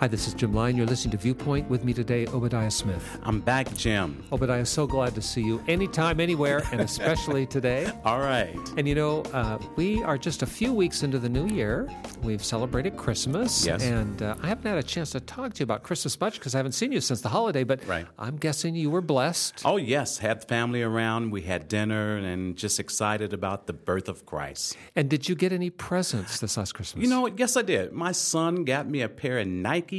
Hi, this is Jim Lyon. You're listening to Viewpoint with me today, Obadiah Smith. I'm back, Jim. Obadiah, so glad to see you anytime, anywhere, and especially today. All right. And you know, uh, we are just a few weeks into the new year. We've celebrated Christmas. Yes. And uh, I haven't had a chance to talk to you about Christmas much because I haven't seen you since the holiday, but Right. I'm guessing you were blessed. Oh, yes. Had family around. We had dinner and just excited about the birth of Christ. And did you get any presents this last Christmas? You know what? Yes, I did. My son got me a pair of Nike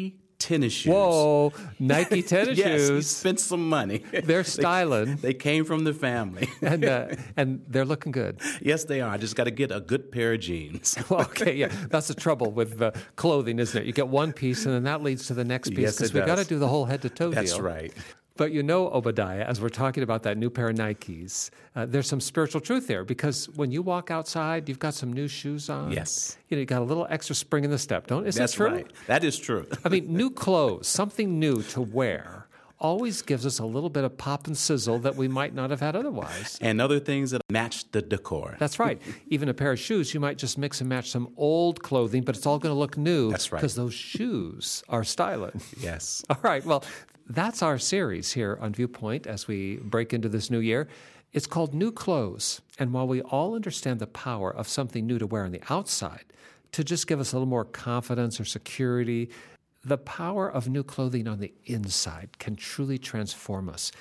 tennis shoes. Whoa, Nike tennis yes, he shoes. spent some money. They're styling. They came from the family. and, uh, and they're looking good. yes, they are. I just got to get a good pair of jeans. Well, okay, yeah, that's the trouble with uh, clothing, isn't it? You get one piece, and then that leads to the next piece because it we got to do the whole head to toe That's deal. That's right. But you know, Obadiah, as we're talking about that new pair of Nikes, uh, there's some spiritual truth there because when you walk outside, you've got some new shoes on. Yes. you know, you got a little extra spring in the step. Don't is That's that true? right. That is true. I mean, new clothes, something new to wear, always gives us a little bit of pop and sizzle that we might not have had otherwise. and other things that match the decor. That's right. Even a pair of shoes, you might just mix and match some old clothing, but it's all going to look new. That's right. Because those shoes are styling. yes. All right. Well, that's our series here on Viewpoint as we break into this new year. It's called New Clothes. And while we all understand the power of something new to wear on the outside to just give us a little more confidence or security, the power of new clothing on the inside can truly transform us.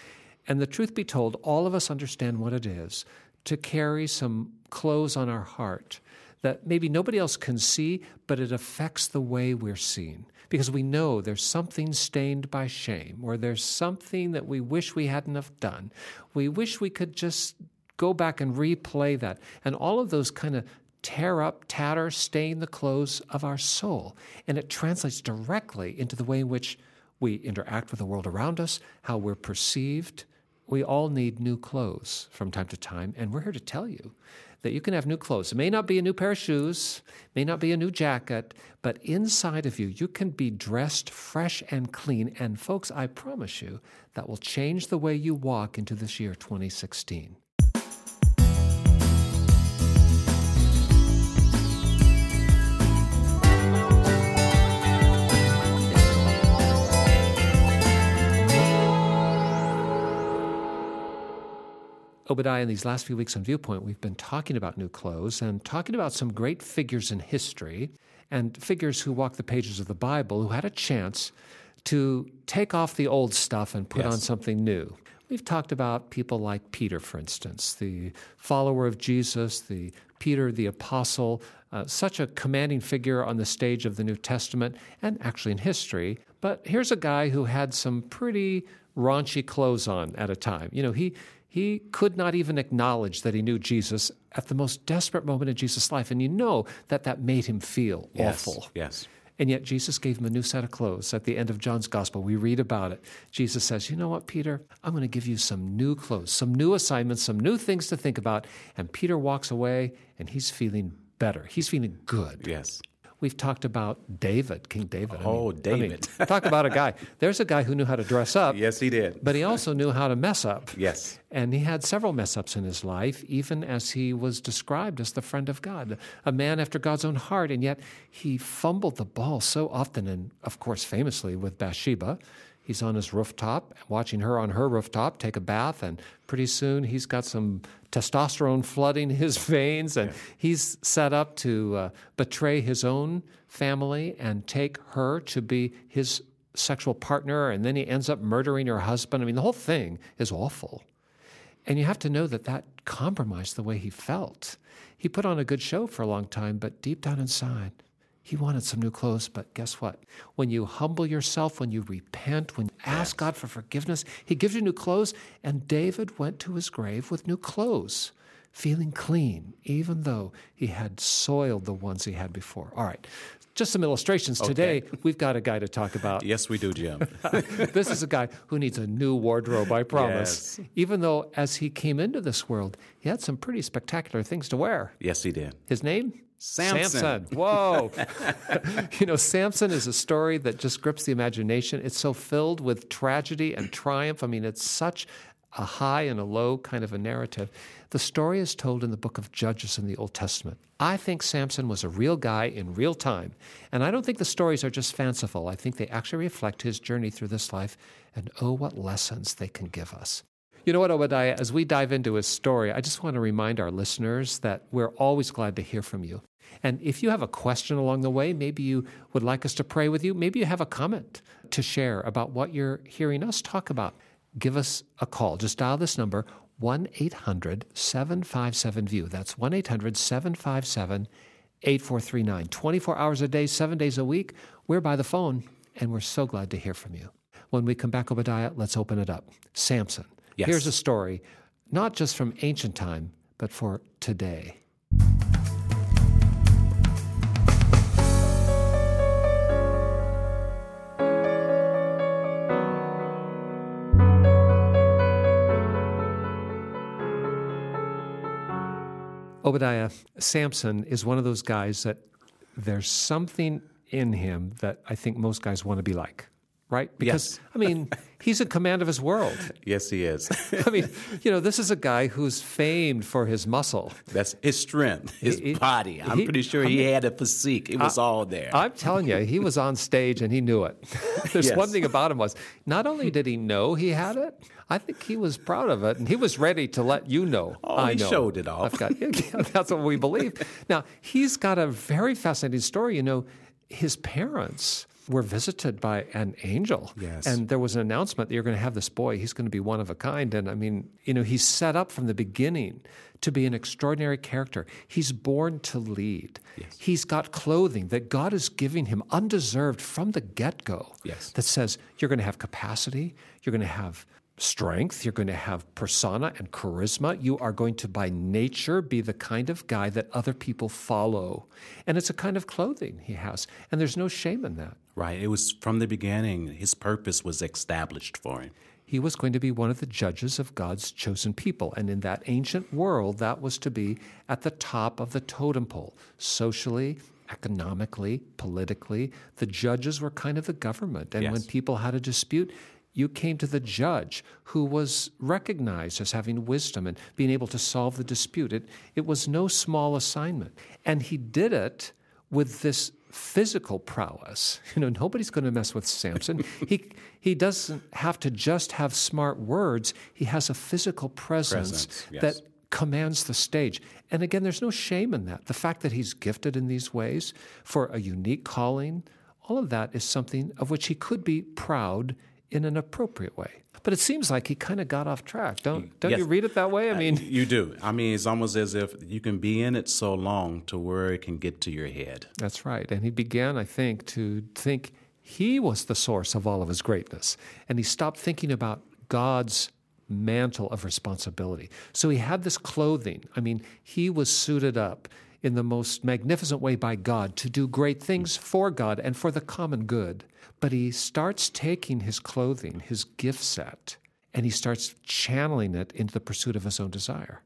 And the truth be told, all of us understand what it is to carry some clothes on our heart that maybe nobody else can see, but it affects the way we're seen. Because we know there's something stained by shame, or there's something that we wish we hadn't have done. We wish we could just go back and replay that. And all of those kind of tear up, tatter, stain the clothes of our soul. And it translates directly into the way in which we interact with the world around us, how we're perceived. We all need new clothes from time to time, and we're here to tell you that you can have new clothes. It may not be a new pair of shoes, may not be a new jacket, but inside of you, you can be dressed fresh and clean. And folks, I promise you, that will change the way you walk into this year 2016. Obadiah, in these last few weeks on Viewpoint, we've been talking about new clothes and talking about some great figures in history and figures who walked the pages of the Bible who had a chance to take off the old stuff and put Yes. on something new. We've talked about people like Peter, for instance, the follower of Jesus, the Peter the apostle, uh, such a commanding figure on the stage of the New Testament and actually in history. But here's a guy who had some pretty raunchy clothes on at a time. You know, he he could not even acknowledge that he knew Jesus at the most desperate moment in Jesus' life. And you know that that made him feel Yes. awful. Yes. And yet Jesus gave him a new set of clothes. At the end of John's gospel, we read about it. Jesus says, You know what, Peter? I'm going to give you some new clothes, some new assignments, some new things to think about. And Peter walks away and he's feeling better. He's feeling good. Yes. We've talked about David, King David. I Oh, mean- I mean, David. talk about a guy. There's a guy who knew how to dress up, Yes, he did. but he also knew how to mess up. Yes. And he had several mess ups in his life, even as he was described as the friend of God, a man after God's own heart. And yet he fumbled the ball so often, and of course, famously with Bathsheba. He's on his rooftop, watching her on her rooftop take a bath, and pretty soon he's got some testosterone flooding his veins, and he's set up to uh, betray his own family and take her to be his sexual partner, and then he ends up murdering her husband. I mean, the whole thing is awful. And you have to know that that compromised the way he felt. He put on a good show for a long time, but deep down inside, he wanted some new clothes. But guess what? When you humble yourself, when you repent, when you ask God for forgiveness, he gives you new clothes. And David went to his grave with new clothes, feeling clean, even though he had soiled the ones he had before. All right. Just some illustrations. Today, we've got a guy to talk about Yes, we do, Jim. this is a guy who needs a new wardrobe, I promise. Yes. Even though as he came into this world, he had some pretty spectacular things to wear. yes, he did. His name? Samson. Whoa. you know, Samson is a story that just grips the imagination. It's so filled with tragedy and triumph. I mean, it's such a high and a low kind of a narrative. The story is told in the book of Judges in the Old Testament. I think Samson was a real guy in real time. And I don't think the stories are just fanciful. I think they actually reflect his journey through this life. And oh, what lessons they can give us. You know what, Obadiah, as we dive into his story, I just want to remind our listeners that we're always glad to hear from you. And if you have a question along the way, maybe you would like us to pray with you, maybe you have a comment to share about what you're hearing us talk about, give us a call. Just dial this number 1 800 757 VIEW. That's 1 800 757 8439. 24 hours a day, seven days a week. We're by the phone, and we're so glad to hear from you. When we come back, Obadiah, let's open it up. Samson. Yes. Here's a story, not just from ancient time, but for today. Obadiah, Samson is one of those guys that there's something in him that I think most guys want to be like, right? Because, Yes. I mean, he's in command of his world. Yes, he is. I mean, you know, this is a guy who's famed for his muscle. That's his strength, his He- body. I'm he- pretty sure I he mean- had a physique. It was all there. I'm telling you, he was on stage and he knew it. There's Yes. one thing about him was not only did he know he had it, I think he was proud of it and he was ready to let you know. Oh, I he know. showed it off. I've got, that's what we believe. Now he's got a very fascinating story. You know, his parents were visited by an angel. Yes. And there was an announcement that you're going to have this boy. He's going to be one of a kind. And I mean, you know, he's set up from the beginning to be an extraordinary character. He's born to lead. He's got clothing that God is giving him undeserved from the get go. Yes. That says you're going to have capacity, you're going to have strength, you're going to have persona and charisma. You are going to, by nature, be the kind of guy that other people follow. And it's a kind of clothing he has. And there's no shame in that. Right. It was from the beginning. His purpose was established for him. He was going to be one of the judges of God's chosen people. And in that ancient world, that was to be at the top of the totem pole, socially, economically, politically. The judges were kind of the government. And when people had a dispute, you came to the judge who was recognized as having wisdom and being able to solve the dispute. It, it was no small assignment. And he did it with this physical prowess. You know, nobody's going to mess with Samson. he he doesn't have to just have smart words. He has a physical presence, Presence, yes. that commands the stage. And again, there's no shame in that. The fact that he's gifted in these ways for a unique calling, all of that is something of which he could be proud in an appropriate way. But it seems like he kind of got off track. Don't mm, don't Yes. you read it that way? I uh, mean, You do. I mean, it's almost as if you can be in it so long to where it can get to your head. That's right. And he began, I think, to think he was the source of all of his greatness. And he stopped thinking about God's mantle of responsibility. So he had this clothing. I mean, he was suited up in the most magnificent way by God to do great things mm. for God and for the common good. But he starts taking his clothing, his gift set, and he starts channeling it into the pursuit of his own desire.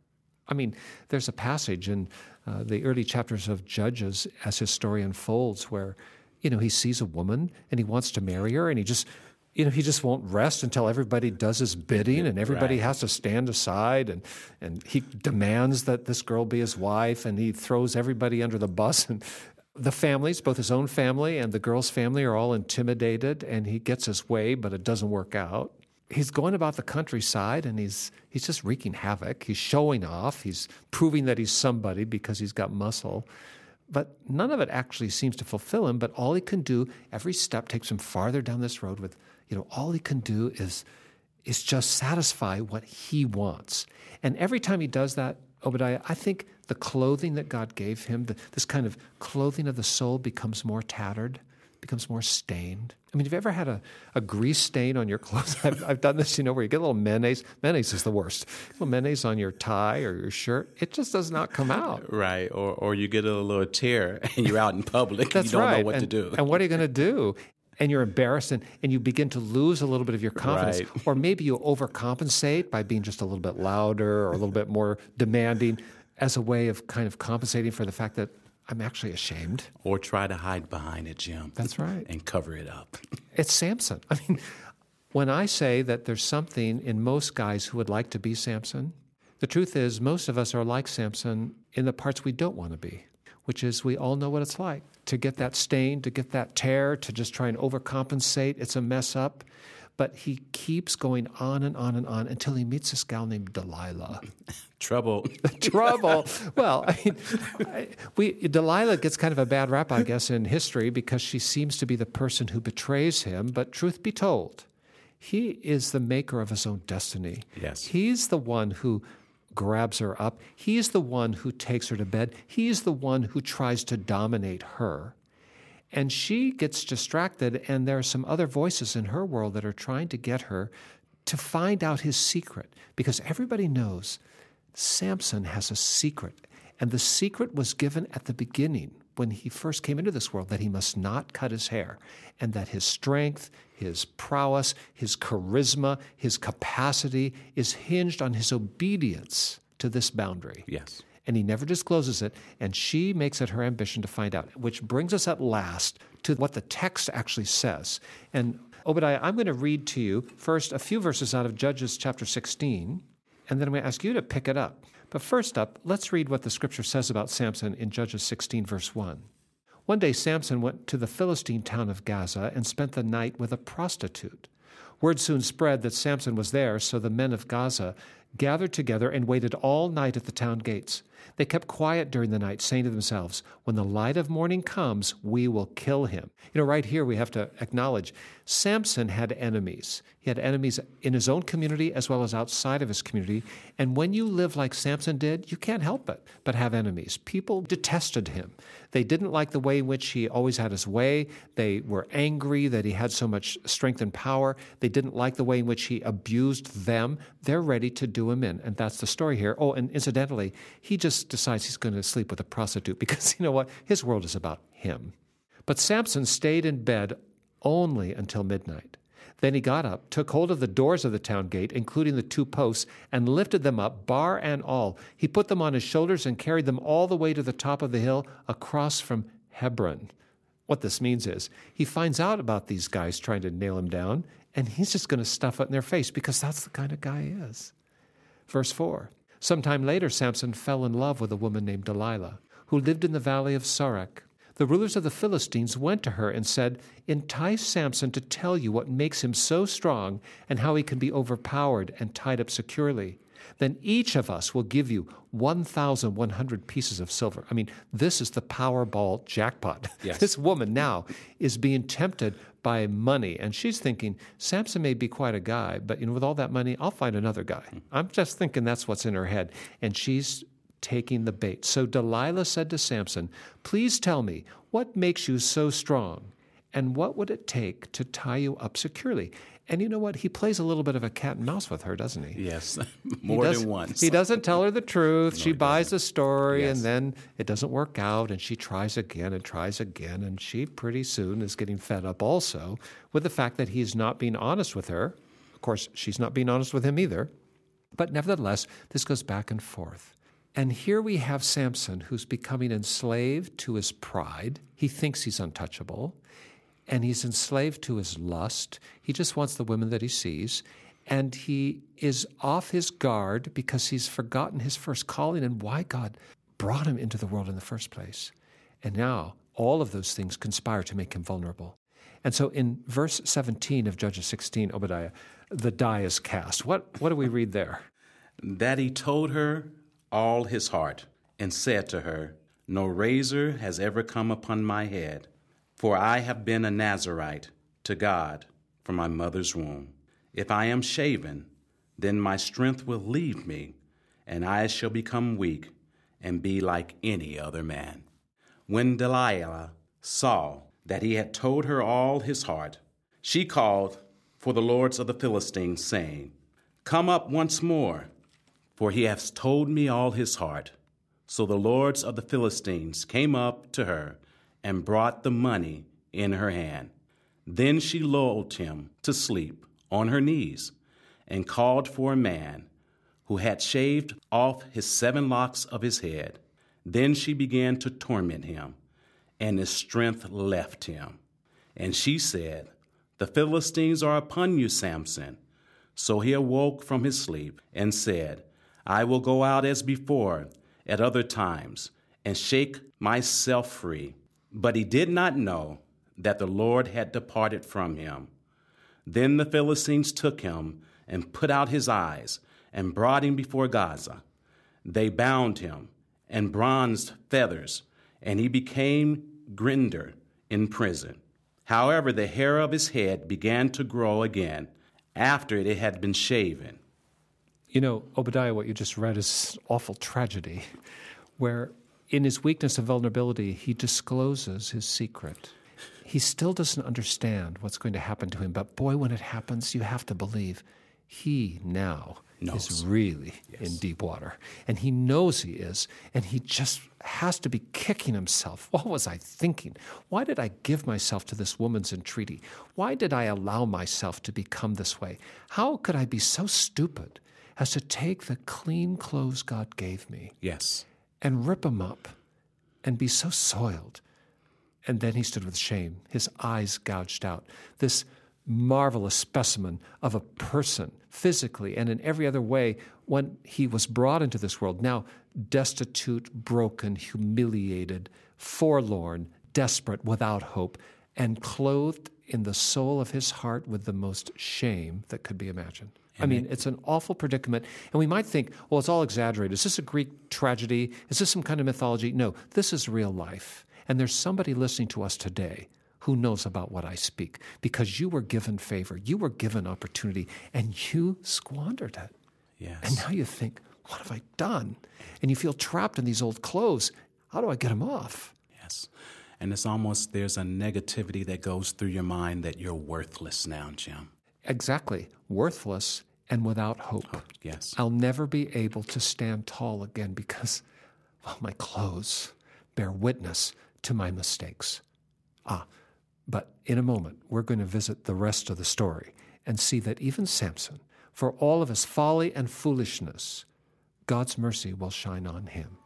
I mean, there's a passage in uh, the early chapters of Judges as his story unfolds where, you know, he sees a woman and he wants to marry her and he just, you know, he just won't rest until everybody does his bidding and everybody Right. has to stand aside and, and he demands that this girl be his wife and he throws everybody under the bus and the families, both his own family and the girl's family, are all intimidated and he gets his way, but it doesn't work out he's going about the countryside and he's he's just wreaking havoc. He's showing off. He's proving that he's somebody because he's got muscle. But none of it actually seems to fulfill him. But all he can do, every step takes him farther down this road with, you know, all he can do is is just satisfy what he wants. And every time he does that, Obadiah, I think the clothing that God gave him, the, this kind of clothing of the soul, becomes more tattered, becomes more stained. I mean, have you ever had a, a grease stain on your clothes? I've, I've done this, you know, where you get a little mayonnaise. Mayonnaise is the worst. A little mayonnaise on your tie or your shirt. It just does not come out. Right. Or, or you get a little tear and you're out in public That's and you don't right. know what and, to do. And what are you going to do? And you're embarrassed and, and you begin to lose a little bit of your confidence. Right. Or maybe you overcompensate by being just a little bit louder or a little bit more demanding as a way of kind of compensating for the fact that I'm actually ashamed. or try to hide behind it, Jim. That's right. And cover it up. It's Samson. I mean, When I say that there's something in most guys who would like to be Samson, the truth is most of us are like Samson in the parts we don't want to be, which is we all know what it's like to get that stain, to get that tear, to just try and overcompensate. It's a mess up. But he keeps going on and on and on until he meets this gal named Delilah. Trouble. Trouble. Well, I mean, I, we Delilah gets kind of a bad rap, I guess, in history because she seems to be the person who betrays him. But truth be told, he is the maker of his own destiny. Yes. He's the one who grabs her up. He's the one who takes her to bed. He's the one who tries to dominate her. And she gets distracted, and there are some other voices in her world that are trying to get her to find out his secret because everybody knows Samson has a secret. And the secret was given at the beginning when he first came into this world that he must not cut his hair and that his strength, his prowess, his charisma, his capacity is hinged on his obedience to this boundary. Yes and he never discloses it. And she makes it her ambition to find out, which brings us at last to what the text actually says. And Obadiah, I'm going to read to you first a few verses out of Judges chapter 16, and then I'm going to ask you to pick it up. But first up, let's read what the scripture says about Samson in Judges 16, verse 1. One day Samson went to the Philistine town of Gaza and spent the night with a prostitute. Word soon spread that Samson was there, so the men of Gaza gathered together and waited all night at the town gates. They kept quiet during the night, saying to themselves, When the light of morning comes, we will kill him. You know, right here we have to acknowledge Samson had enemies. He had enemies in his own community as well as outside of his community. And when you live like Samson did, you can't help it but have enemies. People detested him. They didn't like the way in which he always had his way. They were angry that he had so much strength and power. They didn't like the way in which he abused them. They're ready to do him in. And that's the story here. Oh, and incidentally, he just decides he's going to sleep with a prostitute because you know what? His world is about him. But Samson stayed in bed only until midnight. Then he got up, took hold of the doors of the town gate, including the two posts, and lifted them up, bar and all. He put them on his shoulders and carried them all the way to the top of the hill across from Hebron. What this means is he finds out about these guys trying to nail him down, and he's just going to stuff it in their face because that's the kind of guy he is. Verse 4 Sometime later, Samson fell in love with a woman named Delilah, who lived in the valley of Sorek the rulers of the Philistines went to her and said, Entice Samson to tell you what makes him so strong and how he can be overpowered and tied up securely. Then each of us will give you 1,100 pieces of silver. I mean, this is the Powerball jackpot. Yes. this woman now is being tempted by money, and she's thinking, Samson may be quite a guy, but you know, with all that money, I'll find another guy. Hmm. I'm just thinking that's what's in her head. And she's taking the bait. So Delilah said to Samson, Please tell me, what makes you so strong? And what would it take to tie you up securely? And you know what? He plays a little bit of a cat and mouse with her, doesn't he? Yes, more does, than once. He doesn't tell her the truth. No, she buys the story, yes. and then it doesn't work out, and she tries again and tries again, and she pretty soon is getting fed up also with the fact that he's not being honest with her. Of course, she's not being honest with him either. But nevertheless, this goes back and forth. And here we have Samson who's becoming enslaved to his pride. He thinks he's untouchable. And he's enslaved to his lust. He just wants the women that he sees. And he is off his guard because he's forgotten his first calling and why God brought him into the world in the first place. And now all of those things conspire to make him vulnerable. And so in verse 17 of Judges 16, Obadiah, the die is cast. What, what do we read there? That he told her all his heart, and said to her, No razor has ever come upon my head, for I have been a Nazarite to God from my mother's womb. If I am shaven, then my strength will leave me, and I shall become weak and be like any other man. When Delilah saw that he had told her all his heart, she called for the lords of the Philistines, saying, Come up once more for he hath told me all his heart. So the lords of the Philistines came up to her and brought the money in her hand. Then she lulled him to sleep on her knees and called for a man who had shaved off his seven locks of his head. Then she began to torment him, and his strength left him. And she said, The Philistines are upon you, Samson. So he awoke from his sleep and said, I will go out as before at other times and shake myself free. But he did not know that the Lord had departed from him. Then the Philistines took him and put out his eyes and brought him before Gaza. They bound him and bronzed feathers, and he became grinder in prison. However, the hair of his head began to grow again after it had been shaven. You know, Obadiah, what you just read is awful tragedy, where in his weakness and vulnerability, he discloses his secret. He still doesn't understand what's going to happen to him, but boy, when it happens, you have to believe he now knows. is really yes. in deep water. And he knows he is, and he just has to be kicking himself. What was I thinking? Why did I give myself to this woman's entreaty? Why did I allow myself to become this way? How could I be so stupid as to take the clean clothes God gave me? Yes. And rip them up and be so soiled. And then he stood with shame, his eyes gouged out. This marvelous specimen of a person, physically and in every other way, when he was brought into this world. Now, destitute, broken, humiliated, forlorn, desperate, without hope, and clothed in the soul of his heart with the most shame that could be imagined. I mean, it's an awful predicament. And we might think, well, it's all exaggerated. Is this a Greek tragedy? Is this some kind of mythology? No, this is real life. And there's somebody listening to us today who knows about what I speak because you were given favor, you were given opportunity, and you squandered it. Yes. And now you think, what have I done? And you feel trapped in these old clothes. How do I get them off? Yes. And it's almost there's a negativity that goes through your mind that you're worthless now, Jim. Exactly. Worthless and without hope. Oh, yes. I'll never be able to stand tall again because, well, my clothes bear witness to my mistakes. Ah, but in a moment, we're going to visit the rest of the story and see that even Samson, for all of his folly and foolishness, God's mercy will shine on him.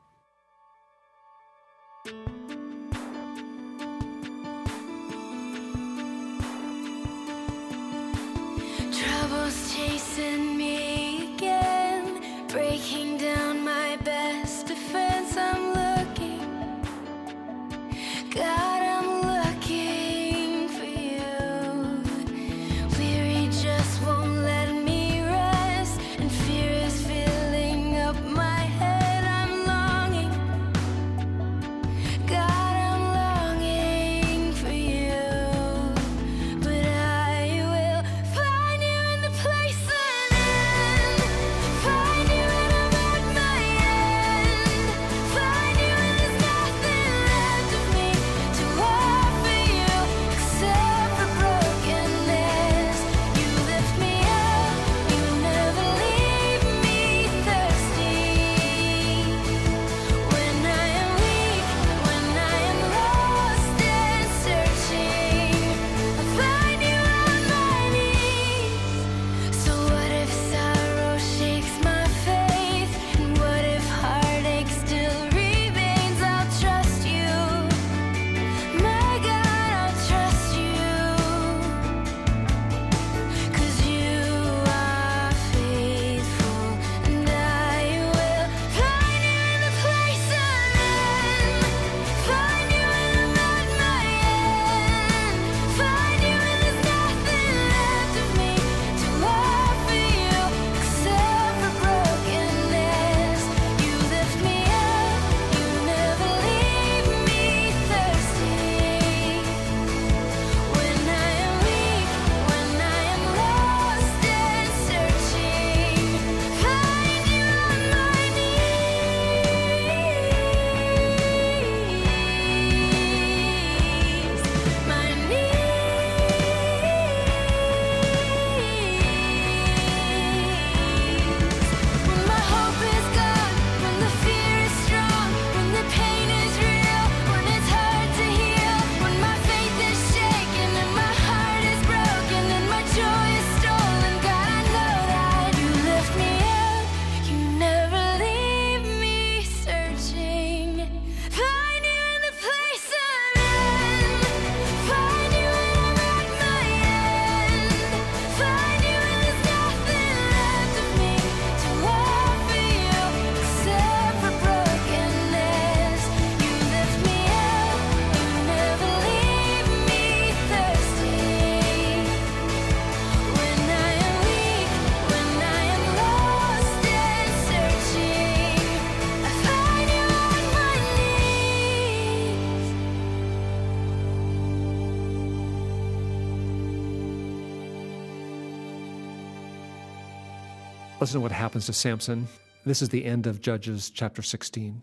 Listen to what happens to Samson. This is the end of Judges chapter 16.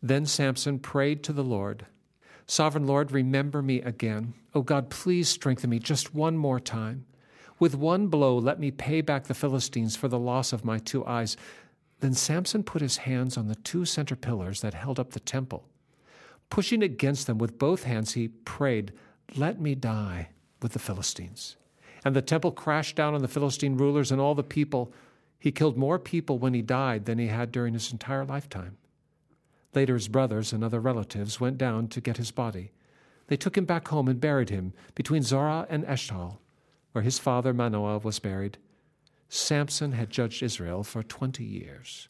Then Samson prayed to the Lord Sovereign Lord, remember me again. Oh God, please strengthen me just one more time. With one blow, let me pay back the Philistines for the loss of my two eyes. Then Samson put his hands on the two center pillars that held up the temple. Pushing against them with both hands, he prayed, Let me die with the Philistines. And the temple crashed down on the Philistine rulers and all the people. He killed more people when he died than he had during his entire lifetime. Later, his brothers and other relatives went down to get his body. They took him back home and buried him between Zorah and Eshtaol, where his father Manoah was buried. Samson had judged Israel for 20 years.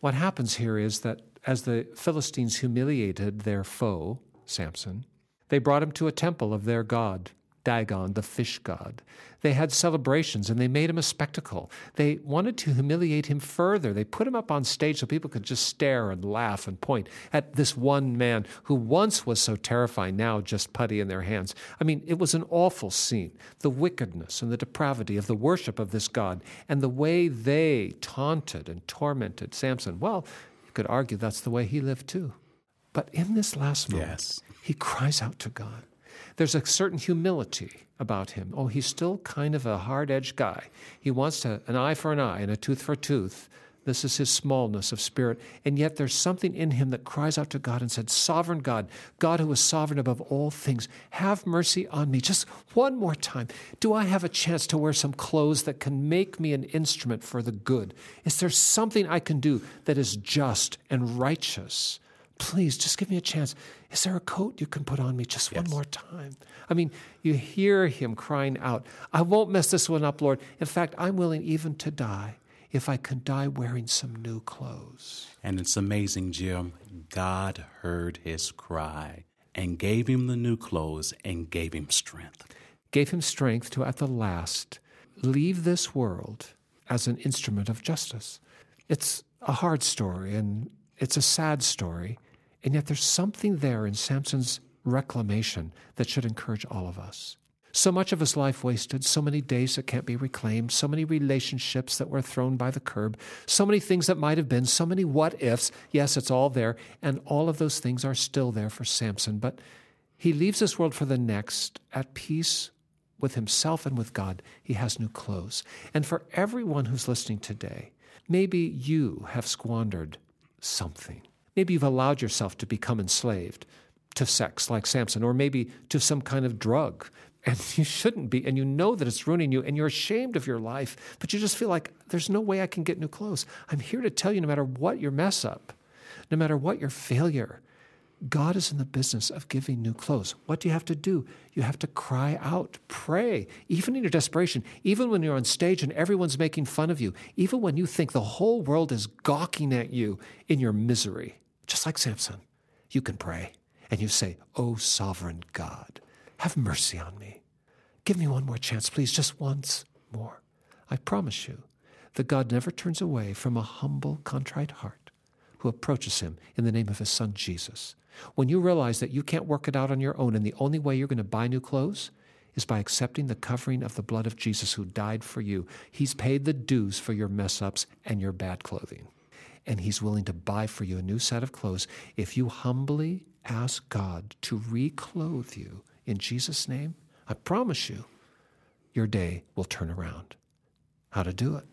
What happens here is that as the Philistines humiliated their foe, Samson, they brought him to a temple of their god, Dagon, the fish god. They had celebrations and they made him a spectacle. They wanted to humiliate him further. They put him up on stage so people could just stare and laugh and point at this one man who once was so terrifying, now just putty in their hands. I mean, it was an awful scene. The wickedness and the depravity of the worship of this god and the way they taunted and tormented Samson. Well, you could argue that's the way he lived too. But in this last moment, Yes. he cries out to God. There's a certain humility about him. Oh, he's still kind of a hard edged guy. He wants to, an eye for an eye and a tooth for a tooth. This is his smallness of spirit. And yet there's something in him that cries out to God and said, Sovereign God, God who is sovereign above all things, have mercy on me. Just one more time. Do I have a chance to wear some clothes that can make me an instrument for the good? Is there something I can do that is just and righteous? Please, just give me a chance. Is there a coat you can put on me just one more time? I mean, you hear him crying out, I won't mess this one up, Lord. In fact, I'm willing even to die if I can die wearing some new clothes. And it's amazing, Jim. God heard his cry and gave him the new clothes and gave him strength. Gave him strength to, at the last, leave this world as an instrument of justice. It's a hard story and it's a sad story, and yet there's something there in Samson's reclamation that should encourage all of us. So much of his life wasted, so many days that can't be reclaimed, so many relationships that were thrown by the curb, so many things that might have been, so many what ifs. Yes, it's all there, and all of those things are still there for Samson. But he leaves this world for the next at peace with himself and with God. He has new clothes. And for everyone who's listening today, maybe you have squandered something. Maybe you've allowed yourself to become enslaved to sex like Samson, or maybe to some kind of drug. And you shouldn't be, and you know that it's ruining you, and you're ashamed of your life, but you just feel like there's no way I can get new clothes. I'm here to tell you no matter what your mess up, no matter what your failure, God is in the business of giving new clothes. What do you have to do? You have to cry out, pray, even in your desperation, even when you're on stage and everyone's making fun of you, even when you think the whole world is gawking at you in your misery, just like Samson, you can pray and you say, Oh, sovereign God, have mercy on me. Give me one more chance, please, just once more. I promise you that God never turns away from a humble, contrite heart who approaches him in the name of his son Jesus. When you realize that you can't work it out on your own and the only way you're going to buy new clothes is by accepting the covering of the blood of Jesus who died for you, he's paid the dues for your mess ups and your bad clothing. And he's willing to buy for you a new set of clothes if you humbly ask God to reclothe you in Jesus' name. I promise you, your day will turn around. How to do it?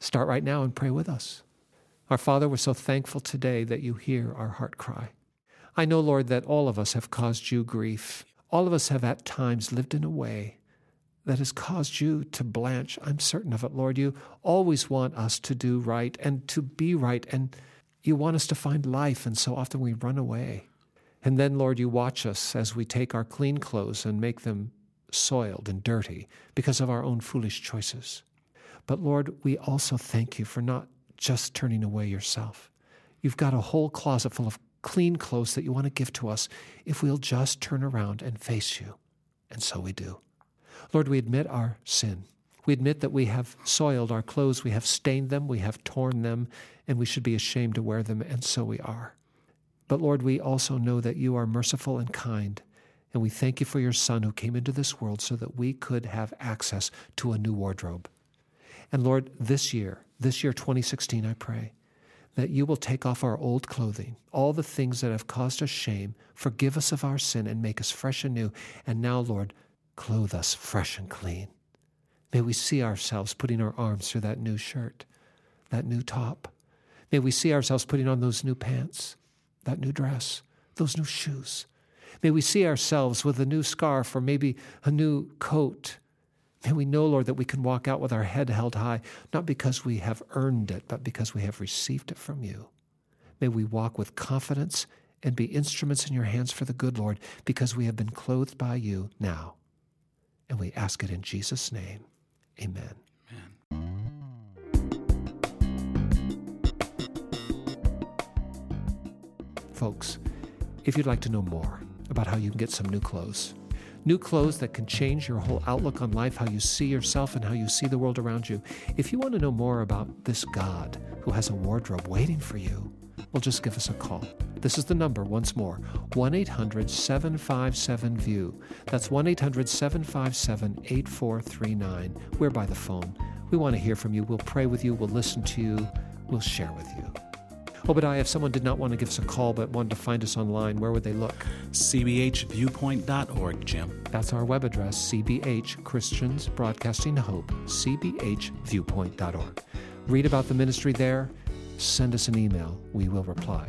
Start right now and pray with us. Our Father, we're so thankful today that you hear our heart cry. I know, Lord, that all of us have caused you grief. All of us have at times lived in a way that has caused you to blanch. I'm certain of it, Lord. You always want us to do right and to be right, and you want us to find life, and so often we run away. And then, Lord, you watch us as we take our clean clothes and make them soiled and dirty because of our own foolish choices. But Lord, we also thank you for not just turning away yourself. You've got a whole closet full of clean clothes that you want to give to us if we'll just turn around and face you. And so we do. Lord, we admit our sin. We admit that we have soiled our clothes, we have stained them, we have torn them, and we should be ashamed to wear them, and so we are. But Lord, we also know that you are merciful and kind, and we thank you for your Son who came into this world so that we could have access to a new wardrobe. And Lord, this year, this year 2016, I pray that you will take off our old clothing, all the things that have caused us shame, forgive us of our sin, and make us fresh and new. And now, Lord, clothe us fresh and clean. May we see ourselves putting our arms through that new shirt, that new top. May we see ourselves putting on those new pants, that new dress, those new shoes. May we see ourselves with a new scarf or maybe a new coat. May we know, Lord, that we can walk out with our head held high, not because we have earned it, but because we have received it from you. May we walk with confidence and be instruments in your hands for the good, Lord, because we have been clothed by you now. And we ask it in Jesus' name. Amen. Amen. Folks, if you'd like to know more about how you can get some new clothes, new clothes that can change your whole outlook on life, how you see yourself, and how you see the world around you, if you want to know more about this God who has a wardrobe waiting for you, well, just give us a call. This is the number once more 1 800 757 VIEW. That's 1 800 757 8439. We're by the phone. We want to hear from you. We'll pray with you. We'll listen to you. We'll share with you. Obadiah, if someone did not want to give us a call but wanted to find us online, where would they look? cbhviewpoint.org, Jim. That's our web address, CBH Christians Broadcasting Hope, cbhviewpoint.org. Read about the ministry there. Send us an email. We will reply.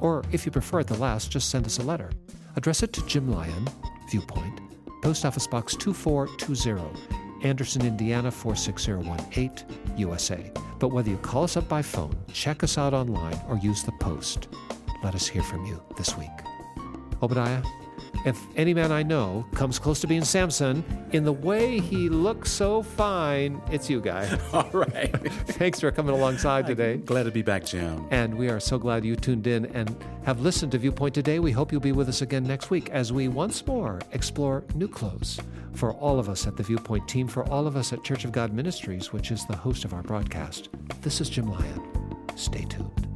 Or if you prefer the last, just send us a letter. Address it to Jim Lyon, Viewpoint, Post Office Box 2420, Anderson, Indiana 46018, USA. But whether you call us up by phone, check us out online, or use the post, let us hear from you this week. Obadiah, if any man I know comes close to being Samson in the way he looks so fine, it's you, guy. All right. Thanks for coming alongside today. Glad to be back, Jim. And we are so glad you tuned in and have listened to Viewpoint today. We hope you'll be with us again next week as we once more explore new clothes for all of us at the Viewpoint team, for all of us at Church of God Ministries, which is the host of our broadcast. This is Jim Lyon. Stay tuned.